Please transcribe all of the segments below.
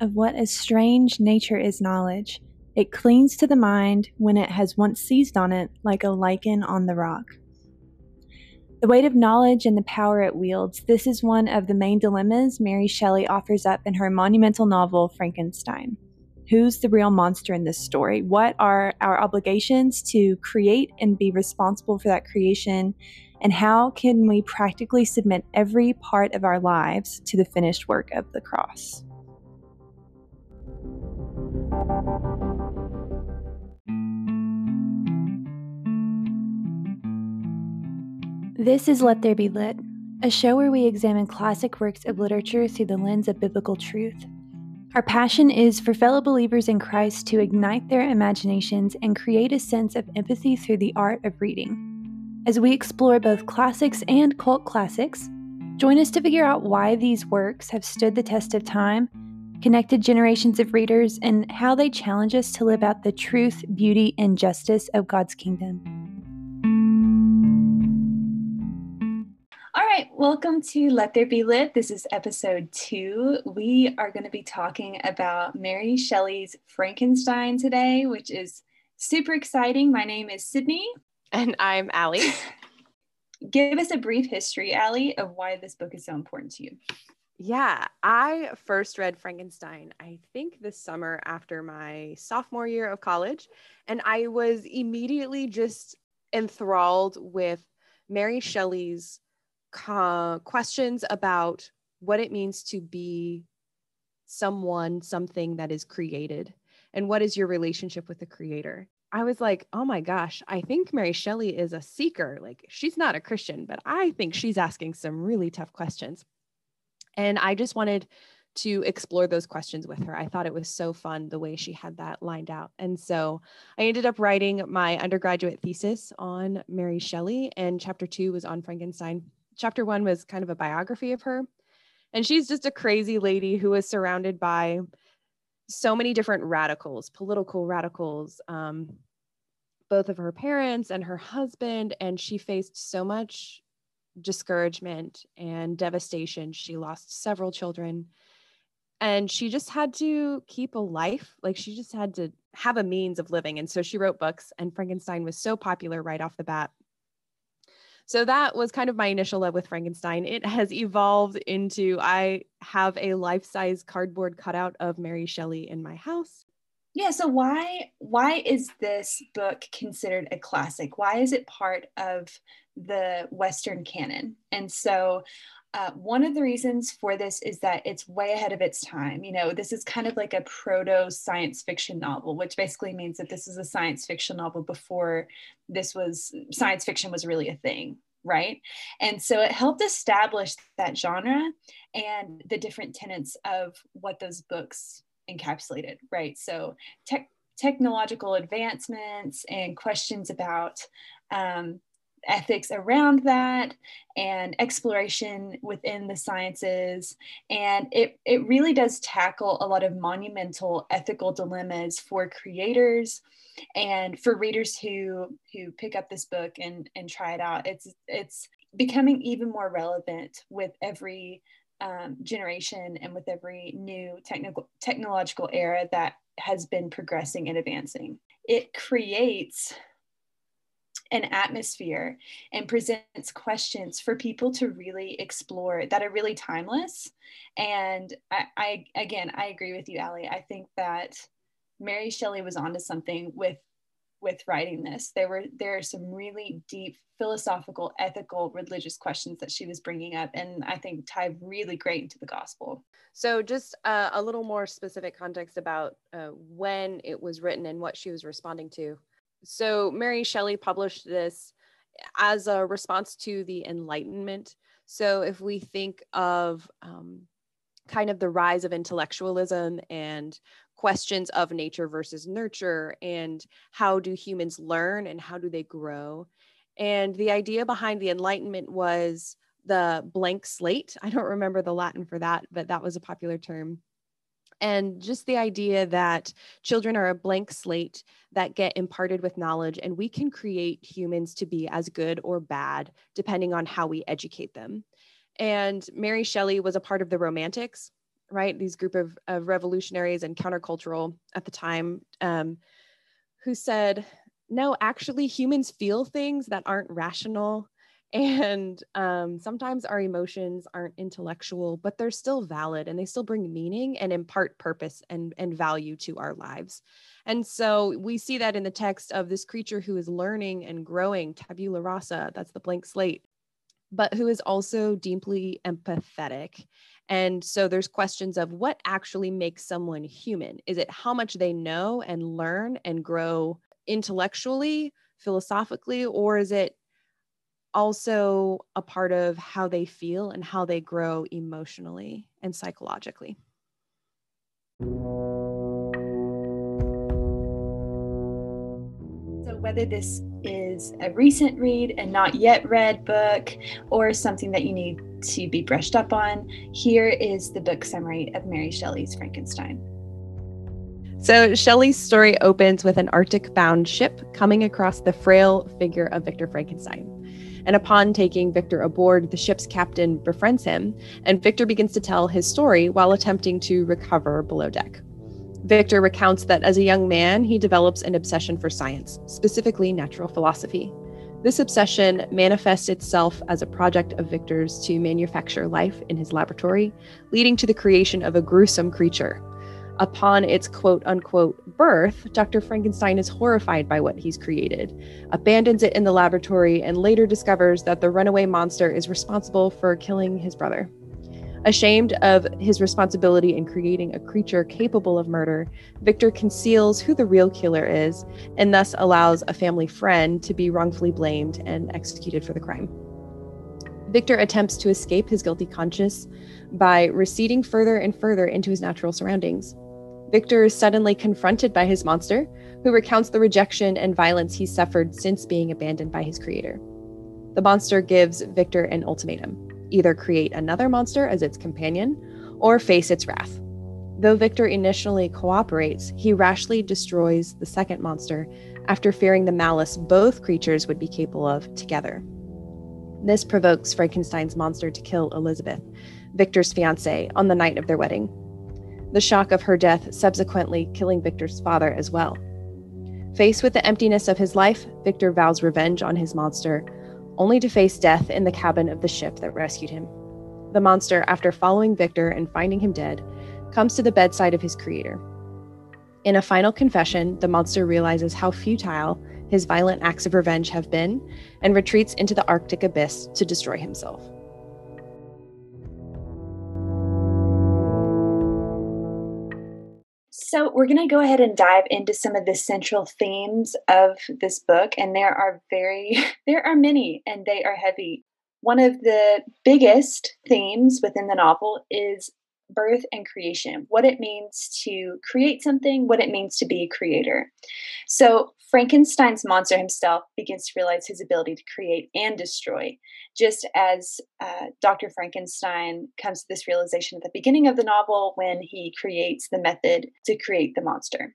of what a strange nature is knowledge. It clings to the mind when it has once seized on it like a lichen on the rock. The weight of knowledge and the power it wields, this is one of the main dilemmas Mary Shelley offers up in her monumental novel, Frankenstein. Who's the real monster in this story? What are our obligations to create and be responsible for that creation? And how can we practically submit every part of our lives to the finished work of the cross? This is Let There Be Lit, a show where we examine classic works of literature through the lens of biblical truth. Our passion is for fellow believers in Christ to ignite their imaginations and create a sense of empathy through the art of reading. As we explore both classics and cult classics, join us to figure out why these works have stood the test of time, connected generations of readers, and how they challenge us to live out the truth, beauty, and justice of God's kingdom. All right, welcome to Let There Be Lit. This is episode two. We are going to be talking about Mary Shelley's Frankenstein today, which is super exciting. My name is Sydney. And I'm Allie. Give us a brief history, Allie, of why this book is so important to you. Yeah, I first read Frankenstein, I think this summer after my sophomore year of college. And I was immediately just enthralled with Mary Shelley's questions about what it means to be someone, something that is created, and what is your relationship with the creator. I was like, oh my gosh, I think Mary Shelley is a seeker. Like, she's not a Christian, but I think she's asking some really tough questions. And I just wanted to explore those questions with her. I thought it was so fun the way she had that lined out. And so I ended up writing my undergraduate thesis on Mary Shelley, and chapter two was on Frankenstein chapter one was kind of a biography of her. And she's just a crazy lady who was surrounded by so many different radicals, political radicals, um, both of her parents and her husband. And she faced so much discouragement and devastation. She lost several children. And she just had to keep a life. Like she just had to have a means of living. And so she wrote books, and Frankenstein was so popular right off the bat so that was kind of my initial love with Frankenstein. It has evolved into I have a life size cardboard cutout of Mary Shelley in my house. Yeah, so why why is this book considered a classic? Why is it part of the Western canon? And so uh, one of the reasons for this is that it's way ahead of its time. You know, this is kind of like a proto science fiction novel, which basically means that this is a science fiction novel before this was science fiction was really a thing, right? And so it helped establish that genre and the different tenets of what those books encapsulated, right? So tech technological advancements and questions about um, ethics around that and exploration within the sciences. And it, it really does tackle a lot of monumental ethical dilemmas for creators and for readers who who pick up this book and and try it out. It's it's becoming even more relevant with every um, generation and with every new technical technological era that has been progressing and advancing. It creates an atmosphere and presents questions for people to really explore that are really timeless. And I, I again, I agree with you, Allie. I think that Mary Shelley was onto something with with writing this. There were there are some really deep philosophical, ethical, religious questions that she was bringing up, and I think tied really great into the gospel. So, just uh, a little more specific context about uh, when it was written and what she was responding to so Mary Shelley published this as a response to the Enlightenment. So if we think of um, kind of the rise of intellectualism and questions of nature versus nurture and how do humans learn and how do they grow? And the idea behind the enlightenment was the blank slate. I don't remember the latin for that but that was a popular term. And just the idea that children are a blank slate that get imparted with knowledge and we can create humans to be as good or bad depending on how we educate them. And mary shelley was a part of the romantics right? These group of, of revolutionaries and countercultural at the time um, who said, no, actually, humans feel things that aren't rational. And um, sometimes our emotions aren't intellectual, but they're still valid and they still bring meaning and impart purpose and, and value to our lives. And so we see that in the text of this creature who is learning and growing, tabula rasa, that's the blank slate, but who is also deeply empathetic. And so there's questions of what actually makes someone human? Is it how much they know and learn and grow intellectually, philosophically, or is it also a part of how they feel and how they grow emotionally and psychologically? Whether this is a recent read, and not yet read book, or something that you need to be brushed up on, here is the book summary of Mary Shelley's Frankenstein. So, Shelley's story opens with an Arctic bound ship coming across the frail figure of Victor Frankenstein. And upon taking Victor aboard, the ship's captain befriends him, and Victor begins to tell his story while attempting to recover below deck. Victor recounts that as a young man, he develops an obsession for science, specifically natural philosophy. This obsession manifests itself as a project of Victor's to manufacture life in his laboratory, leading to the creation of a gruesome creature. Upon its quote unquote birth, Dr. Frankenstein is horrified by what he's created, abandons it in the laboratory, and later discovers that the runaway monster is responsible for killing his brother. Ashamed of his responsibility in creating a creature capable of murder, Victor conceals who the real killer is and thus allows a family friend to be wrongfully blamed and executed for the crime. Victor attempts to escape his guilty conscience by receding further and further into his natural surroundings. Victor is suddenly confronted by his monster, who recounts the rejection and violence he suffered since being abandoned by his creator. The monster gives Victor an ultimatum either create another monster as its companion or face its wrath. Though Victor initially cooperates, he rashly destroys the second monster after fearing the malice both creatures would be capable of together. This provokes Frankenstein's monster to kill Elizabeth, Victor's fiancée, on the night of their wedding. The shock of her death subsequently killing Victor's father as well. Faced with the emptiness of his life, Victor vows revenge on his monster only to face death in the cabin of the ship that rescued him. The monster, after following Victor and finding him dead, comes to the bedside of his creator. In a final confession, the monster realizes how futile his violent acts of revenge have been and retreats into the Arctic abyss to destroy himself. So, we're going to go ahead and dive into some of the central themes of this book, and there are very, there are many, and they are heavy. One of the biggest themes within the novel is birth and creation, what it means to create something, what it means to be a creator. So, Frankenstein's monster himself begins to realize his ability to create and destroy, just as uh, Dr. Frankenstein comes to this realization at the beginning of the novel when he creates the method to create the monster.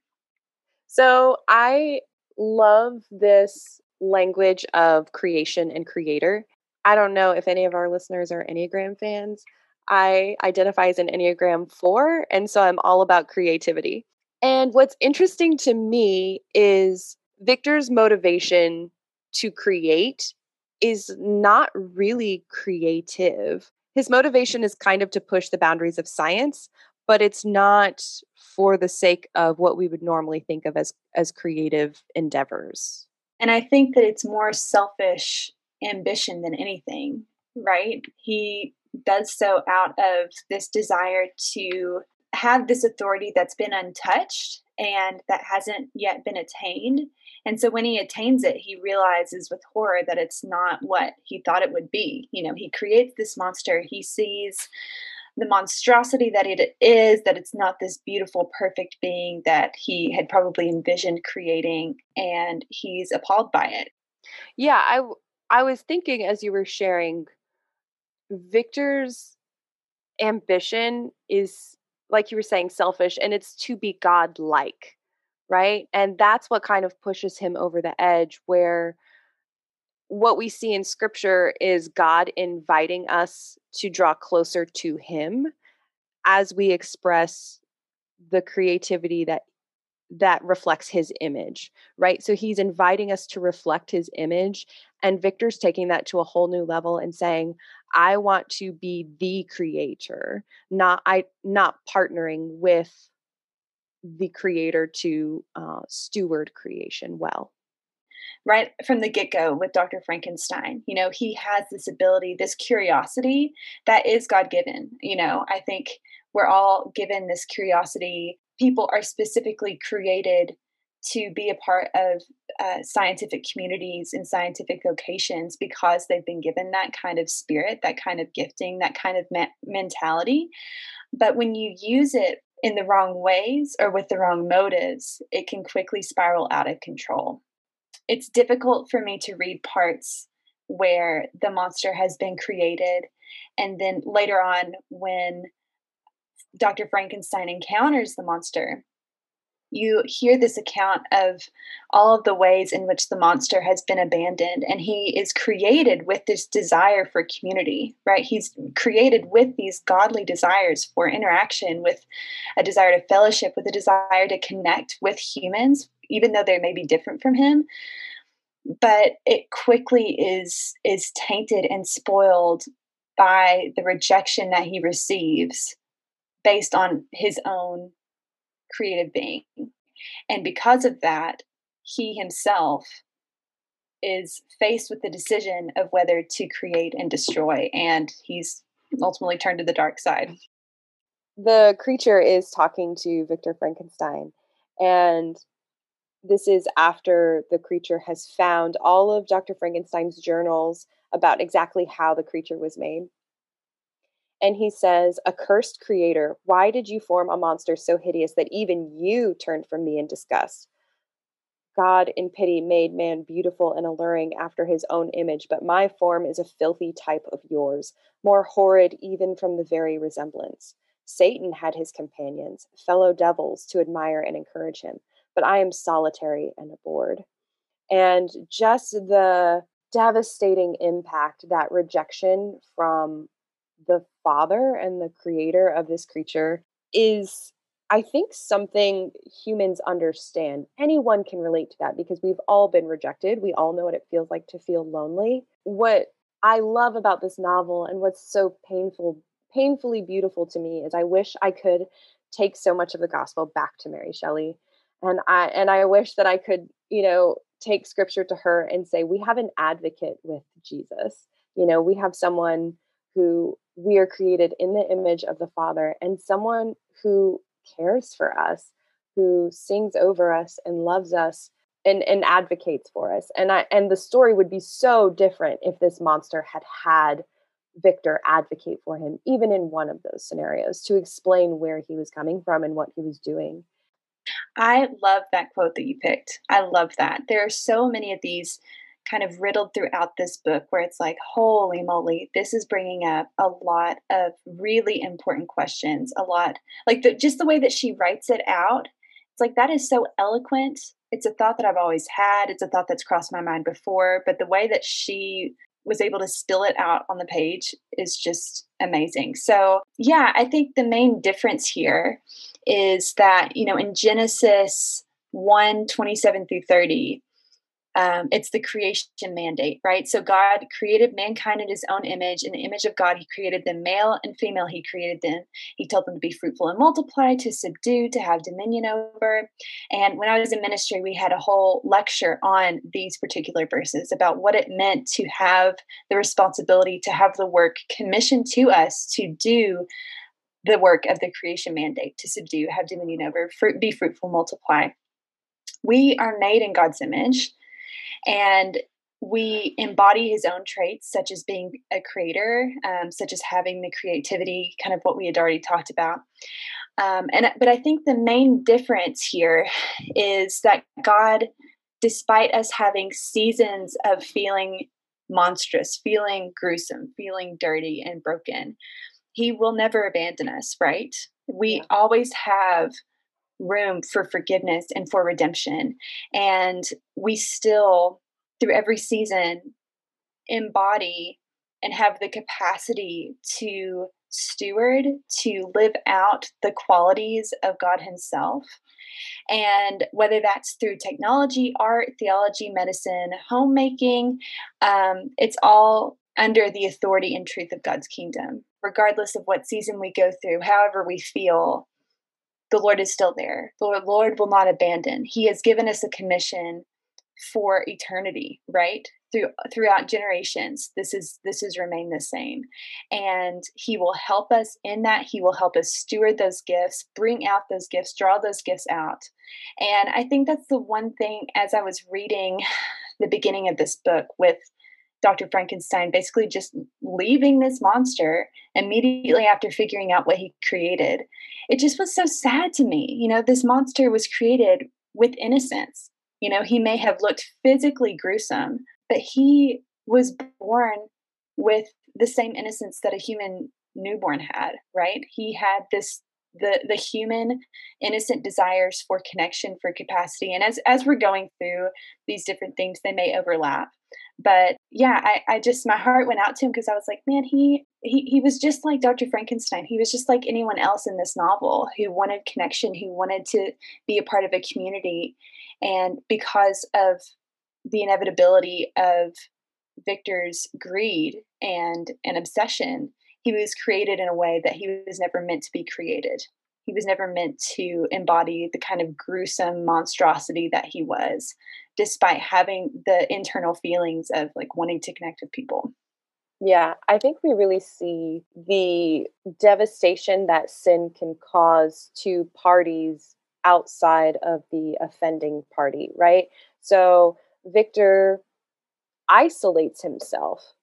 So, I love this language of creation and creator. I don't know if any of our listeners are Enneagram fans, I identify as an Enneagram 4, and so I'm all about creativity. And what's interesting to me is Victor's motivation to create is not really creative. His motivation is kind of to push the boundaries of science, but it's not for the sake of what we would normally think of as as creative endeavors. And I think that it's more selfish ambition than anything, right? He does so out of this desire to have this authority that's been untouched and that hasn't yet been attained. And so when he attains it, he realizes with horror that it's not what he thought it would be. You know, he creates this monster, he sees the monstrosity that it is, that it's not this beautiful, perfect being that he had probably envisioned creating, and he's appalled by it. Yeah, I I was thinking as you were sharing Victor's ambition is, like you were saying, selfish and it's to be godlike, right? And that's what kind of pushes him over the edge, where what we see in scripture is God inviting us to draw closer to him as we express the creativity that that reflects his image, right? So he's inviting us to reflect his image. And Victor's taking that to a whole new level and saying, I want to be the creator, not I not partnering with the creator to uh, steward creation well right from the get go with Dr. Frankenstein. You know, he has this ability, this curiosity that is God given. You know, I think we're all given this curiosity. People are specifically created to be a part of uh, scientific communities and scientific vocations because they've been given that kind of spirit, that kind of gifting, that kind of me- mentality. But when you use it in the wrong ways or with the wrong motives, it can quickly spiral out of control. It's difficult for me to read parts where the monster has been created and then later on when Dr. Frankenstein encounters the monster, you hear this account of all of the ways in which the monster has been abandoned and he is created with this desire for community right? He's created with these godly desires for interaction with a desire to fellowship with a desire to connect with humans even though they may be different from him. But it quickly is is tainted and spoiled by the rejection that he receives based on his own creative being. And because of that, he himself is faced with the decision of whether to create and destroy. And he's ultimately turned to the dark side. The creature is talking to Victor Frankenstein. And this is after the creature has found all of Dr. Frankenstein's journals about exactly how the creature was made and he says, Accursed creator, why did you form a monster so hideous that even you turned from me in disgust? God, in pity, made man beautiful and alluring after his own image, but my form is a filthy type of yours, more horrid even from the very resemblance. Satan had his companions, fellow devils, to admire and encourage him, but I am solitary and abhorred. And just the devastating impact that rejection from the father and the creator of this creature is I think something humans understand. Anyone can relate to that because we've all been rejected. We all know what it feels like to feel lonely. What I love about this novel and what's so painful, painfully beautiful to me is I wish I could take so much of the gospel back to Mary Shelley. And I and I wish that I could, you know, take scripture to her and say, we have an advocate with Jesus. You know, we have someone who we are created in the image of the Father and someone who cares for us, who sings over us and loves us and, and advocates for us. And I and the story would be so different if this monster had had Victor advocate for him, even in one of those scenarios, to explain where he was coming from and what he was doing. I love that quote that you picked. I love that. There are so many of these kind of riddled throughout this book where it's like, holy moly, this is bringing up a lot of really important questions. A lot, like the, just the way that she writes it out. It's like that is so eloquent. It's a thought that I've always had. It's a thought that's crossed my mind before. But the way that she was able to spill it out on the page is just amazing. So, yeah, I think the main difference here is that, you know, in Genesis 1 27 through 30, um, it's the creation mandate, right? So God created mankind in his own image. In the image of God, he created them male and female, he created them. He told them to be fruitful and multiply, to subdue, to have dominion over. And when I was in ministry, we had a whole lecture on these particular verses about what it meant to have the responsibility, to have the work commissioned to us to do the work of the creation mandate, to subdue, have dominion over, fruit, be fruitful, multiply. We are made in God's image and we embody his own traits, such as being a creator, um, such as having the creativity, kind of what we had already talked about. Um, and but I think the main difference here is that God, despite us having seasons of feeling monstrous, feeling gruesome, feeling dirty and broken, He will never abandon us. Right? We yeah. always have room for forgiveness and for redemption. And we still, through every season, embody and have the capacity to steward to live out the qualities of God Himself. And whether that's through technology, art, theology, medicine, homemaking, um, it's all under the authority and truth of God's kingdom. Regardless of what season we go through, however we feel, the Lord is still there. The Lord will not abandon. He has given us a commission for eternity, right? Through throughout generations, this is this has remained the same. And he will help us in that. He will help us steward those gifts, bring out those gifts, draw those gifts out. And I think that's the one thing as I was reading the beginning of this book with Dr. Frankenstein basically just leaving this monster immediately after figuring out what he created. It just was so sad to me. You know, this monster was created with innocence. You know, he may have looked physically gruesome, but he was born with the same innocence that a human newborn had, right? He had this the the human innocent desires for connection for capacity and as as we're going through these different things they may overlap. But yeah i i just my heart went out to him because i was like man he he he was just like dr frankenstein. He was just like anyone else in this novel who wanted connection who wanted to be a part of a community. And because of the inevitability of victor's greed and an obsession he was created in a way that he was never meant to be created he was never meant to embody the kind of gruesome monstrosity that he was despite having the internal feelings of like wanting to connect with people. Yeah, I think we really see the devastation that sin can cause to parties outside of the offending party, right? So Victor isolates himself.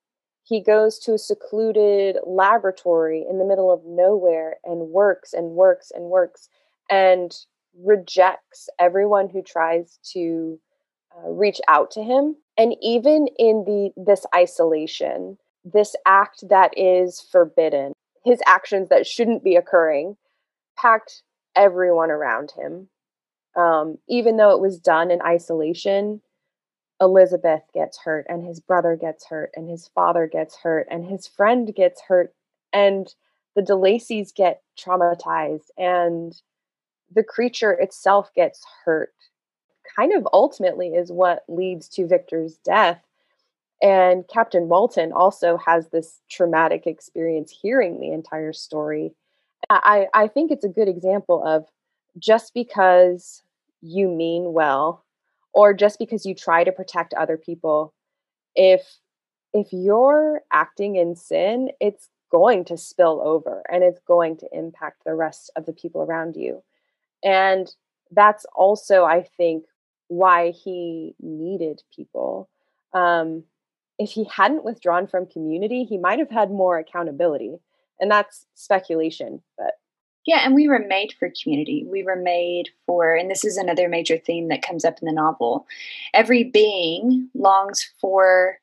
He goes to a secluded laboratory in the middle of nowhere and works and works and works and rejects everyone who tries to uh, reach out to him. And even in the this isolation this act that is forbidden his actions that shouldn't be occurring packed everyone around him. Um, even though it was done in isolation elizabeth gets hurt and his brother gets hurt and his father gets hurt and his friend gets hurt and the De Laceys get traumatized and the creature itself gets hurt kind of ultimately is what leads to Victor's death. And Captain Walton also has this traumatic experience hearing the entire story. I, I think it's a good example of just because you mean well or just because you try to protect other people, if if you're acting in sin, it's going to spill over and it's going to impact the rest of the people around you. And that's also, I think, why he needed people. Um, if he hadn't withdrawn from community, he might have had more accountability. And that's speculation, but yeah, and we were made for community. We were made for, and this is another major theme that comes up in the novel. Every being longs for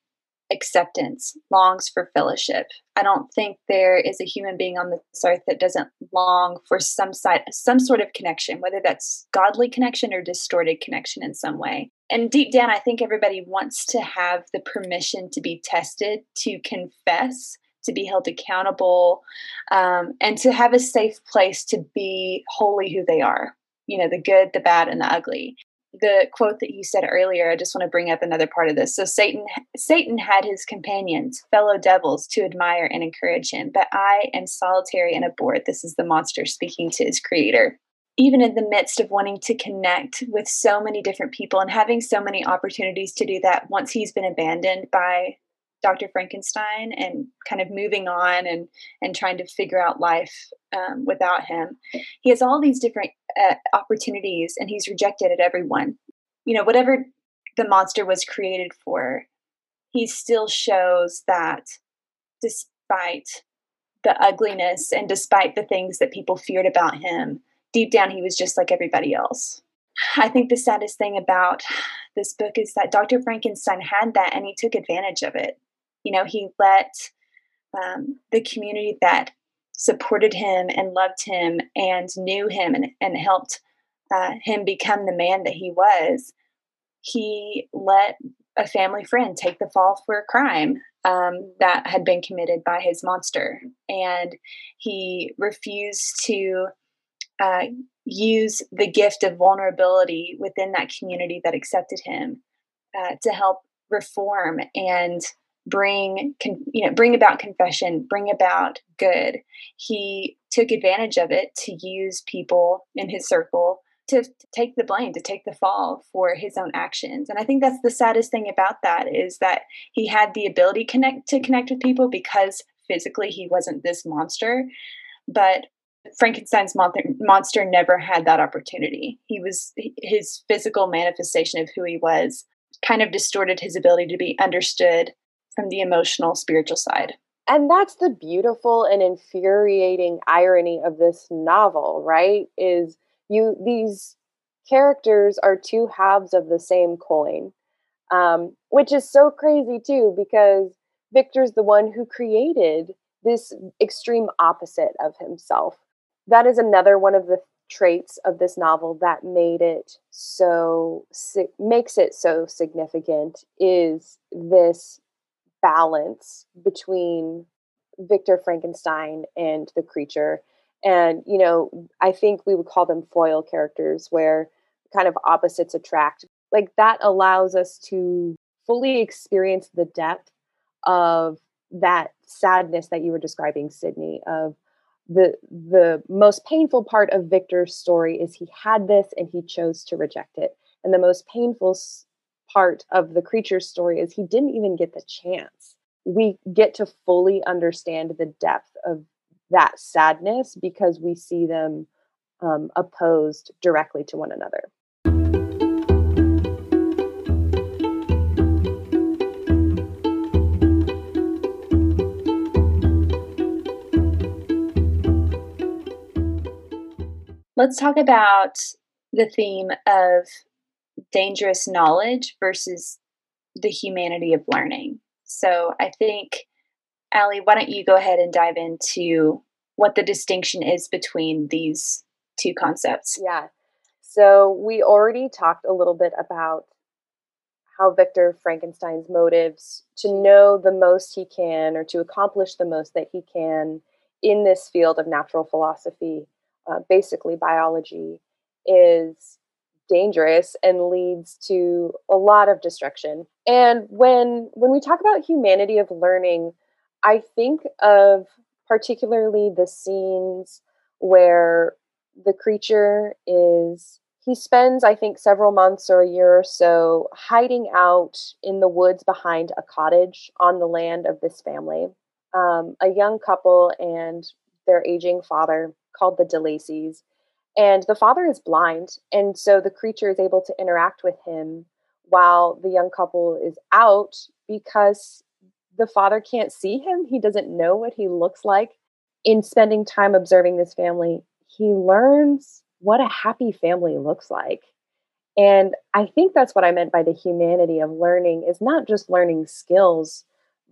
acceptance, longs for fellowship. I don't think there is a human being on this earth that doesn't long for some side, some sort of connection, whether that's godly connection or distorted connection in some way. And deep down, I think everybody wants to have the permission to be tested, to confess, to be held accountable, um, and to have a safe place to be wholly who they are. You know, the good, the bad, and the ugly. The quote that you said earlier i just want to bring up another part of this. So satan satan had his companions fellow devils to admire and encourage him but i am solitary and abhorred. This is the monster speaking to his creator. Even in the midst of wanting to connect with so many different people and having so many opportunities to do that once he's been abandoned by Dr. Frankenstein and kind of moving on and and trying to figure out life um, without him. He has all these different uh, opportunities, and he's rejected at every one. You know, whatever the monster was created for, he still shows that despite the ugliness and despite the things that people feared about him, deep down he was just like everybody else. I think the saddest thing about this book is that Dr. Frankenstein had that and he took advantage of it. You know, he let um, the community that supported him and loved him and knew him and, and helped uh, him become the man that he was, he let a family friend take the fall for a crime. um, that had been committed by his monster. And he refused to uh, use the gift of vulnerability within that community that accepted him uh, to help reform and bring con- you know bring about confession bring about good. He took advantage of it to use people in his circle to take the blame to take the fall for his own actions. And i think that's the saddest thing about that is that he had the ability connect to connect with people because physically he wasn't this monster. But frankenstein's monster, monster never had that opportunity. He was his physical manifestation of who he was kind of distorted his ability to be understood from the emotional spiritual side. And that's the beautiful and infuriating irony of this novel right? Is you these characters are two halves of the same coin um, which is so crazy too because victor's the one who created this extreme opposite of himself. That is another one of the traits of this novel that made it so makes it so significant is this balance between Victor Frankenstein and the creature. And, you know, I think we would call them foil characters where kind of opposites attract. Like that allows us to fully experience the depth of that sadness that you were describing, Sydney, of the the most painful part of Victor's story is he had this and he chose to reject it. And the most painful part of the creature's story is he didn't even get the chance. We get to fully understand the depth of that sadness because we see them um, opposed directly to one another. Let's talk about the theme of dangerous knowledge versus the humanity of learning. So I think, Allie, why don't you go ahead and dive into what the distinction is between these two concepts? Yeah. So we already talked a little bit about how Victor Frankenstein's motives to know the most he can or to accomplish the most that he can in this field of natural philosophy uh, basically biology, is dangerous and leads to a lot of destruction. And when when we talk about humanity of learning, I think of particularly the scenes where the creature is he spends i think several months or a year or so hiding out in the woods behind a cottage on the land of this family um, a young couple and their aging father called the De Lacey's. And the father is blind. And so the creature is able to interact with him while the young couple is out because the father can't see him. He doesn't know what he looks like. In spending time observing this family, he learns what a happy family looks like. And I think that's what I meant by the humanity of learning is not just learning skills,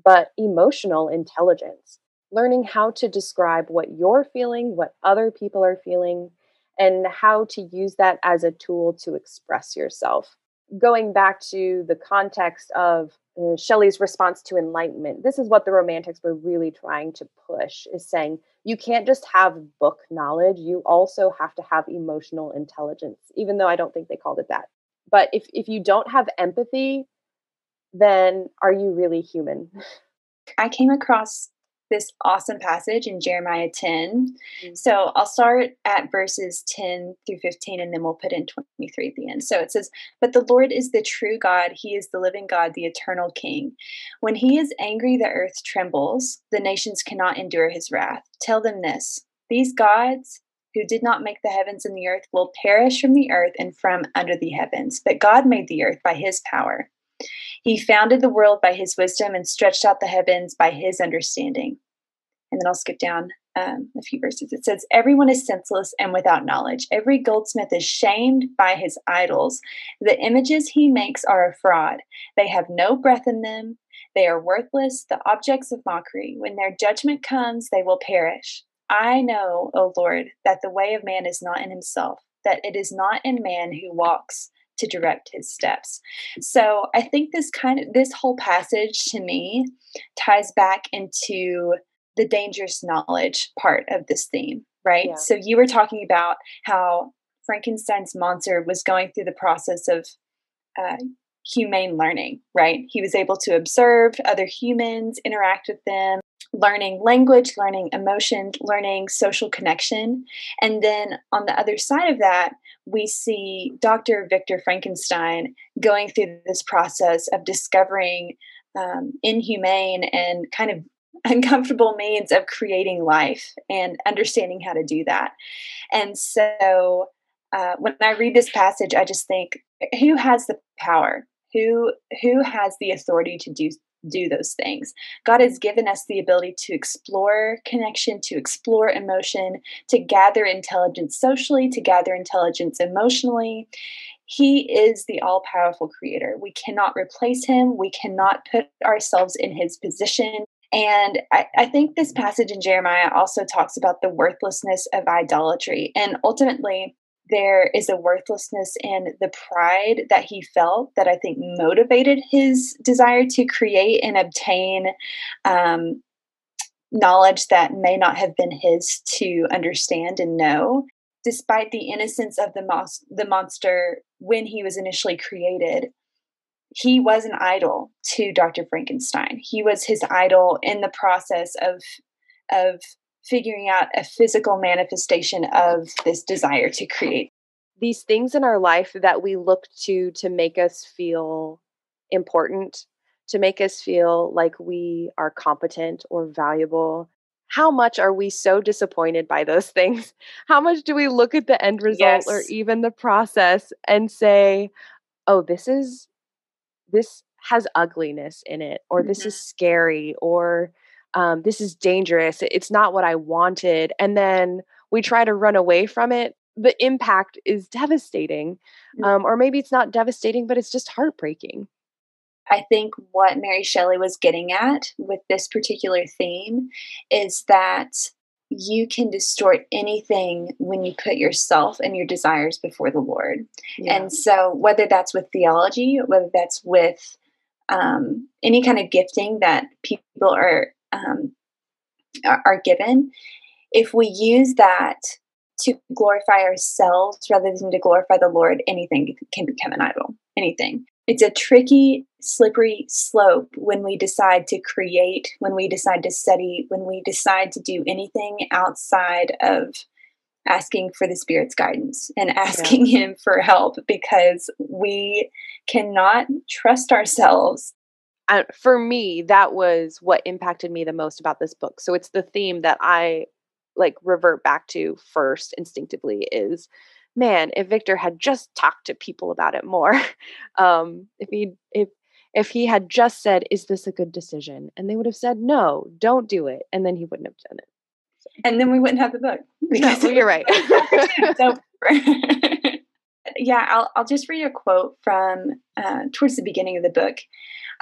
but emotional intelligence learning how to describe what you're feeling, what other people are feeling, and how to use that as a tool to express yourself. Going back to the context of uh, Shelley's response to enlightenment, this is what the romantics were really trying to push is saying you can't just have book knowledge, you also have to have emotional intelligence, even though I don't think they called it that. But if, if you don't have empathy, then are you really human? I came across this awesome passage in Jeremiah 10. Mm-hmm. So I'll start at verses 10 through 15 and then we'll put in 23 at the end. So it says, But the Lord is the true God, He is the living God, the eternal King. When He is angry, the earth trembles, the nations cannot endure His wrath. Tell them this these gods, who did not make the heavens and the earth will perish from the earth and from under the heavens. But God made the earth by his power. He founded the world by his wisdom and stretched out the heavens by his understanding. And then I'll skip down um, a few verses. It says, Everyone is senseless and without knowledge. Every goldsmith is shamed by his idols. The images he makes are a fraud. They have no breath in them. They are worthless, the objects of mockery. When their judgment comes, they will perish. I know, O Lord, that the way of man is not in himself, that it is not in man who walks to direct his steps. So I think this kind of this whole passage to me ties back into the dangerous knowledge part of this theme, right? Yeah. So you were talking about how Frankenstein's monster was going through the process of uh, humane learning, right? He was able to observe other humans, interact with them, learning language, learning emotion, learning social connection. And then on the other side of that, we see Dr. Victor Frankenstein going through this process of discovering um, inhumane and kind of uncomfortable means of creating life and understanding how to do that. And so uh, when I read this passage, I just think, who has the power? Who who has the authority to do do those things. God has given us the ability to explore connection, to explore emotion, to gather intelligence socially, to gather intelligence emotionally. He is the all powerful creator. We cannot replace him. We cannot put ourselves in his position. And I, I, think this passage in Jeremiah also talks about the worthlessness of idolatry. And ultimately, there is a worthlessness in the pride that he felt that I think motivated his desire to create and obtain um, knowledge that may not have been his to understand and know. Despite the innocence of the, mos- the monster when he was initially created, he was an idol to Dr. Frankenstein. He was his idol in the process of of figuring out a physical manifestation of this desire to create these things in our life that we look to to make us feel important to make us feel like we are competent or valuable how much are we so disappointed by those things how much do we look at the end result yes. or even the process and say oh this is this has ugliness in it or mm-hmm. this is scary or um, this is dangerous. It's not what I wanted. And then we try to run away from it. The impact is devastating. Mm. Um, or maybe it's not devastating, but it's just heartbreaking. I think what Mary Shelley was getting at with this particular theme is that you can distort anything when you put yourself and your desires before the Lord. Yeah. And so, whether that's with theology, whether that's with um, any kind of gifting that people are um, are given, if we use that to glorify ourselves rather than to glorify the Lord, anything can become an idol. Anything. It's a tricky, slippery slope when we decide to create, when we decide to study, when we decide to do anything outside of asking for the Spirit's guidance and asking yeah. Him for help because we cannot trust ourselves and for me that was what impacted me the most about this book. So it's the theme that i like revert back to first instinctively is man if victor had just talked to people about it more um if he if if he had just said is this a good decision and they would have said no don't do it and then he wouldn't have done it. So. and then we wouldn't have the book no, you're right yeah I'll, I'll just read a quote from uh, towards the beginning of the book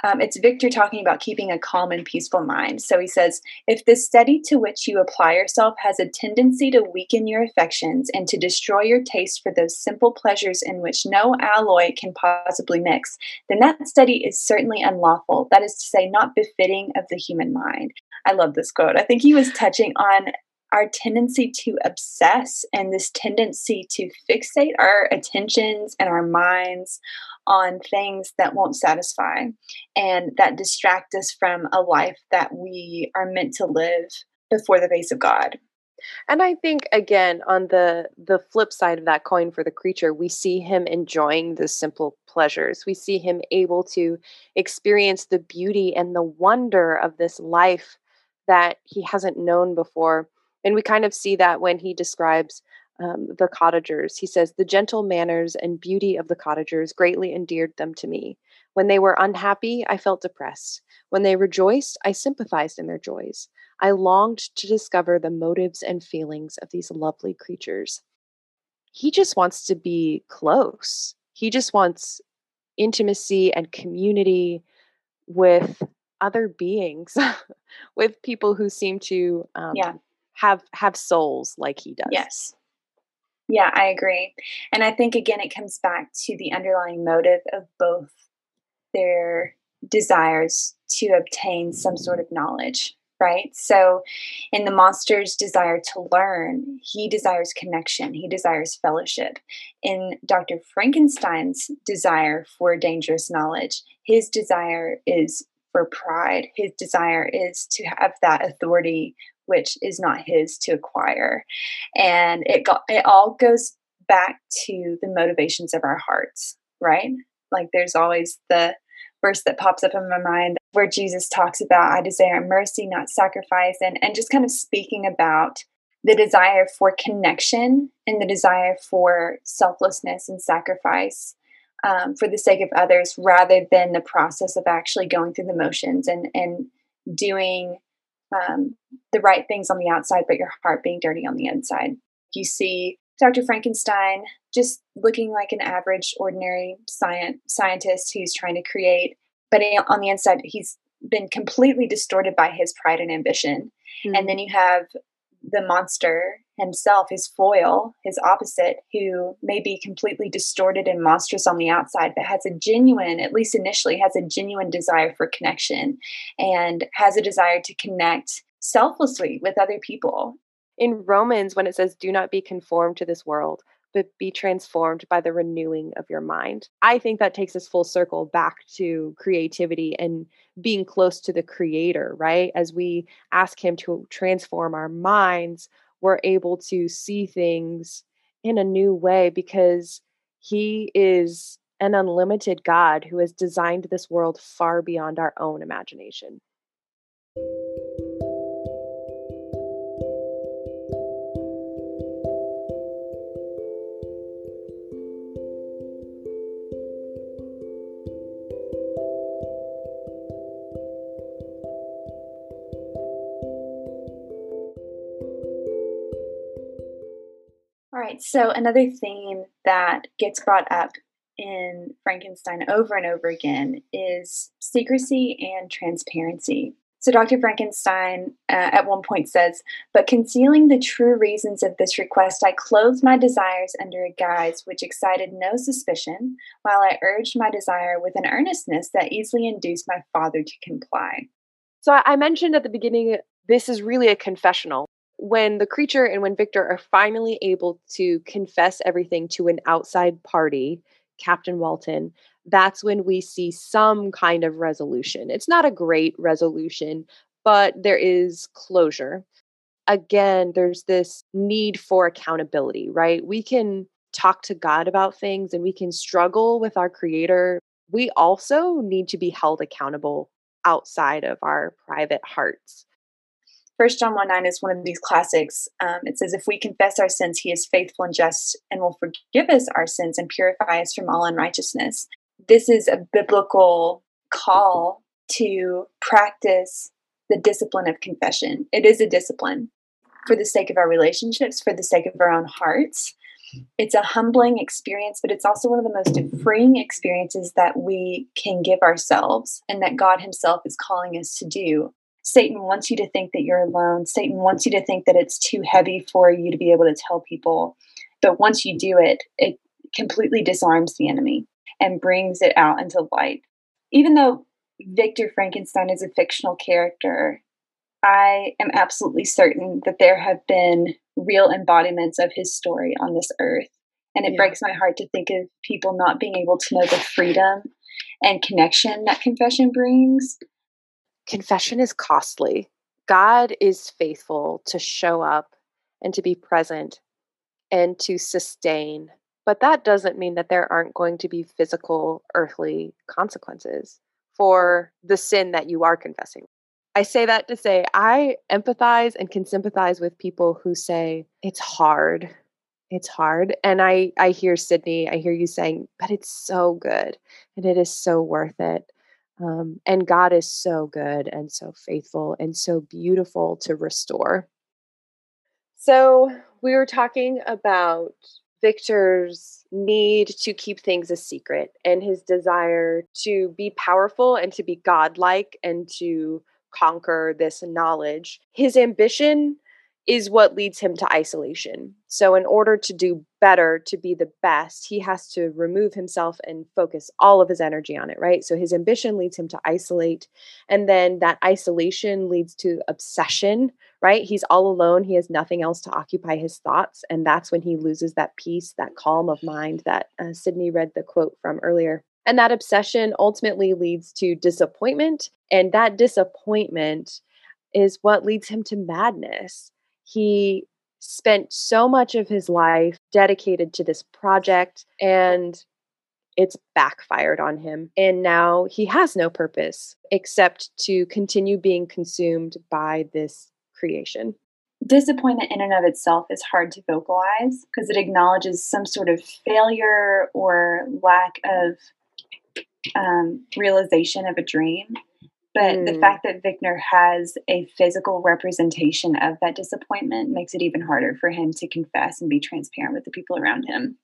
um, it's Victor talking about keeping a calm and peaceful mind. So he says, if the study to which you apply yourself has a tendency to weaken your affections and to destroy your taste for those simple pleasures in which no alloy can possibly mix, then that study is certainly unlawful. That is to say, not befitting of the human mind. I love this quote. I think he was touching on our tendency to obsess and this tendency to fixate our attentions and our minds on things that won't satisfy and that distract us from a life that we are meant to live before the face of God. And I think again on the the flip side of that coin for the creature, we see him enjoying the simple pleasures. We see him able to experience the beauty and the wonder of this life that he hasn't known before. And we kind of see that when he describes um, the cottagers. He says, The gentle manners and beauty of the cottagers greatly endeared them to me. When they were unhappy, I felt depressed. When they rejoiced, I sympathized in their joys. I longed to discover the motives and feelings of these lovely creatures. He just wants to be close. He just wants intimacy and community with other beings, with people who seem to um, yeah. Have have souls like he does. Yes. Yeah, I agree. And I think, again, it comes back to the underlying motive of both their desires to obtain some sort of knowledge, right? So, in the monster's desire to learn, he desires connection, he desires fellowship. In Dr. Frankenstein's desire for dangerous knowledge, his desire is for pride, his desire is to have that authority which is not his to acquire. And it got, it all goes back to the motivations of our hearts, right? Like there's always the verse that pops up in my mind where Jesus talks about I desire mercy, not sacrifice, and and just kind of speaking about the desire for connection and the desire for selflessness and sacrifice um, for the sake of others rather than the process of actually going through the motions and and doing um, the right things on the outside, but your heart being dirty on the inside. You see Dr. Frankenstein just looking like an average, ordinary science, scientist who's trying to create, but on the inside, he's been completely distorted by his pride and ambition. Mm-hmm. And then you have the monster himself, his foil, his opposite, who may be completely distorted and monstrous on the outside, but has a genuine, at least initially, has a genuine desire for connection and has a desire to connect selflessly with other people. In Romans, when it says, Do not be conformed to this world, but be transformed by the renewing of your mind. I think that takes us full circle back to creativity and being close to the creator, right? As we ask him to transform our minds, we're able to see things in a new way because he is an unlimited God who has designed this world far beyond our own imagination. Right. So another theme that gets brought up in Frankenstein over and over again is secrecy and transparency. So Dr. Frankenstein uh, at one point says, But concealing the true reasons of this request, I clothed my desires under a guise which excited no suspicion, while I urged my desire with an earnestness that easily induced my father to comply. So I mentioned at the beginning, this is really a confessional when the creature and when Victor are finally able to confess everything to an outside party, Captain Walton, that's when we see some kind of resolution. It's not a great resolution, but there is closure. Again, there's this need for accountability, right? We can talk to God about things and we can struggle with our creator. We also need to be held accountable outside of our private hearts. First John 1 9 is one of these classics. Um, it says, If we confess our sins, he is faithful and just and will forgive us our sins and purify us from all unrighteousness. This is a biblical call to practice the discipline of confession. It is a discipline for the sake of our relationships, for the sake of our own hearts. It's a humbling experience, but it's also one of the most freeing experiences that we can give ourselves and that God Himself is calling us to do. Satan wants you to think that you're alone. Satan wants you to think that it's too heavy for you to be able to tell people. But once you do it, it completely disarms the enemy and brings it out into light. Even though Victor Frankenstein is a fictional character, I am absolutely certain that there have been real embodiments of his story on this earth. And it yeah. breaks my heart to think of people not being able to know the freedom and connection that confession brings confession is costly. God is faithful to show up and to be present and to sustain. But that doesn't mean that there aren't going to be physical, earthly consequences for the sin that you are confessing. I say that to say I empathize and can sympathize with people who say it's hard. It's hard. And I I hear Sydney, I hear you saying, but it's so good and it is so worth it. Um, and God is so good and so faithful and so beautiful to restore. So, we were talking about Victor's need to keep things a secret and his desire to be powerful and to be godlike and to conquer this knowledge. His ambition is what leads him to isolation. So, in order to do better, to be the best, he has to remove himself and focus all of his energy on it, right? So, his ambition leads him to isolate. And then that isolation leads to obsession, right? He's all alone. He has nothing else to occupy his thoughts. And that's when he loses that peace, that calm of mind that uh, Sydney read the quote from earlier. And that obsession ultimately leads to disappointment. And that disappointment is what leads him to madness he spent so much of his life dedicated to this project and it's backfired on him. And now he has no purpose except to continue being consumed by this creation. Disappointment in and of itself is hard to vocalize because it acknowledges some sort of failure or lack of um, realization of a dream. But mm. the fact that Victor has a physical representation of that disappointment makes it even harder for him to confess and be transparent with the people around him.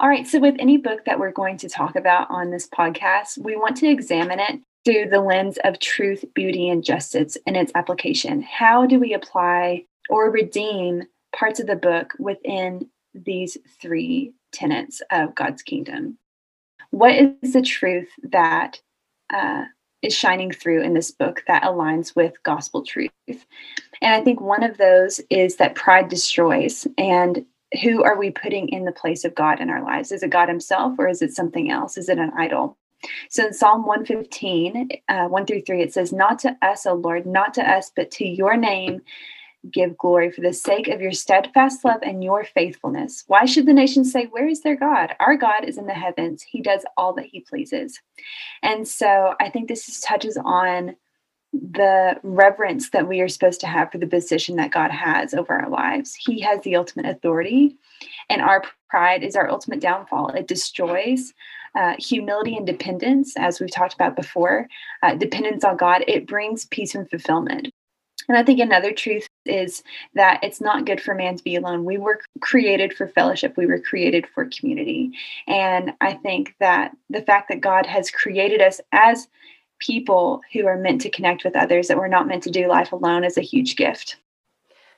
All right, so with any book that we're going to talk about on this podcast, we want to examine it through the lens of truth, beauty, and justice in its application. How do we apply or redeem parts of the book within these three tenets of God's kingdom? What is the truth that uh, is shining through in this book that aligns with gospel truth? And I think one of those is that pride destroys. And who are we putting in the place of God in our lives? Is it God Himself or is it something else? Is it an idol? So in Psalm 115, uh, 1 through 3, it says, Not to us, O Lord, not to us, but to your name give glory for the sake of your steadfast love and your faithfulness. Why should the nations say, Where is their God? Our God is in the heavens. He does all that he pleases. And so I think this touches on the reverence that we are supposed to have for the position that God has over our lives. He has the ultimate authority, and our pride is our ultimate downfall. It destroys uh, humility and dependence, as we've talked about before, uh, dependence on God, it brings peace and fulfillment. And I think another truth is that it's not good for man to be alone. We were created for fellowship, we were created for community. And I think that the fact that God has created us as people who are meant to connect with others, that we're not meant to do life alone, is a huge gift.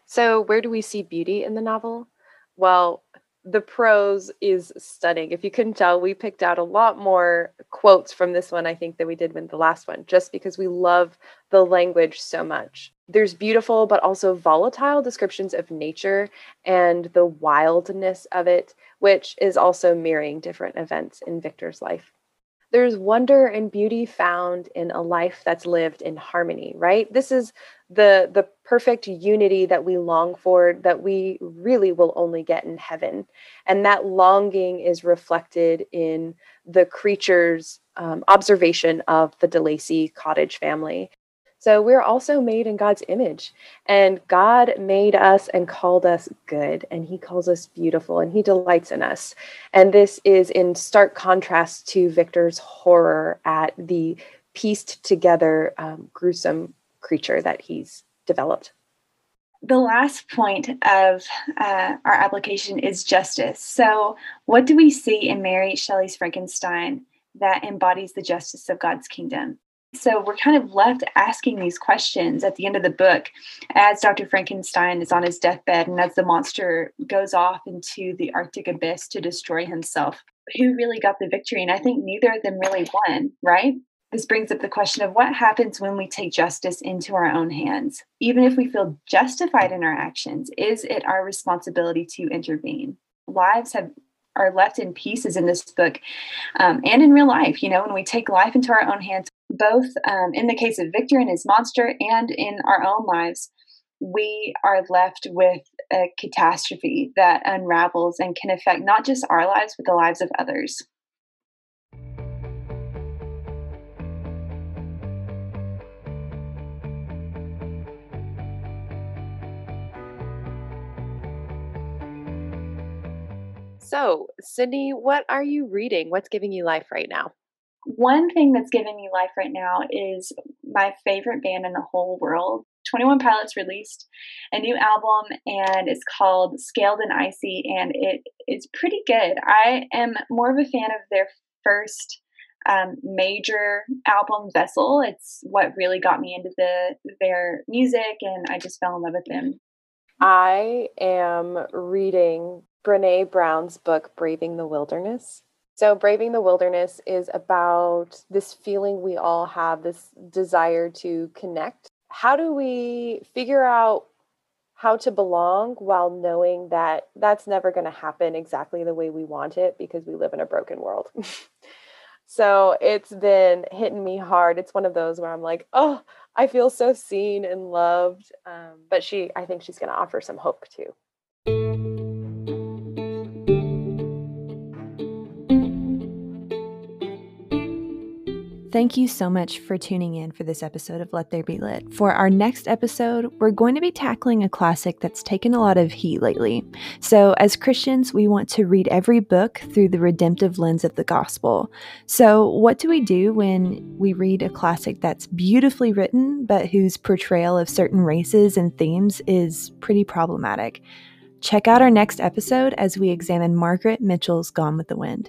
So, where do we see beauty in the novel? Well, the prose is stunning. If you couldn't tell, we picked out a lot more quotes from this one, I think, than we did with the last one, just because we love the language so much. There's beautiful but also volatile descriptions of nature and the wildness of it, which is also mirroring different events in Victor's life there's wonder and beauty found in a life that's lived in harmony right this is the the perfect unity that we long for that we really will only get in heaven and that longing is reflected in the creature's um, observation of the De Lacey cottage family so we're also made in God's image. And God made us and called us good, and He calls us beautiful, and He delights in us. And this is in stark contrast to Victor's horror at the pieced together, um, gruesome creature that he's developed. The last point of uh, our application is justice. So, what do we see in Mary Shelley's Frankenstein that embodies the justice of God's kingdom? So we're kind of left asking these questions at the end of the book as Dr. Frankenstein is on his deathbed and as the monster goes off into the Arctic abyss to destroy himself. Who really got the victory? And I think neither of them really won, right? This brings up the question of what happens when we take justice into our own hands. Even if we feel justified in our actions, is it our responsibility to intervene? Lives have are left in pieces in this book um, and in real life. You know, when we take life into our own hands, both um, in the case of Victor and his monster and in our own lives, we are left with a catastrophe that unravels and can affect not just our lives, but the lives of others. So, Sydney, what are you reading? What's giving you life right now? One thing that's giving me life right now is my favorite band in the whole world. 21 Pilots released a new album and it's called Scaled and Icy and it is pretty good. I am more of a fan of their first um, major album, Vessel. It's what really got me into the their music and I just fell in love with them. I am reading Brene Brown's book, Braving the Wilderness. So, Braving the Wilderness is about this feeling we all have, this desire to connect. How do we figure out how to belong while knowing that that's never going to happen exactly the way we want it because we live in a broken world? so, it's been hitting me hard. It's one of those where I'm like, oh, I feel so seen and loved. Um, but she, I think she's going to offer some hope too. Thank you so much for tuning in for this episode of Let There Be Lit. For our next episode, we're going to be tackling a classic that's taken a lot of heat lately. So, as Christians, we want to read every book through the redemptive lens of the gospel. So, what do we do when we read a classic that's beautifully written, but whose portrayal of certain races and themes is pretty problematic? Check out our next episode as we examine Margaret Mitchell's Gone with the Wind.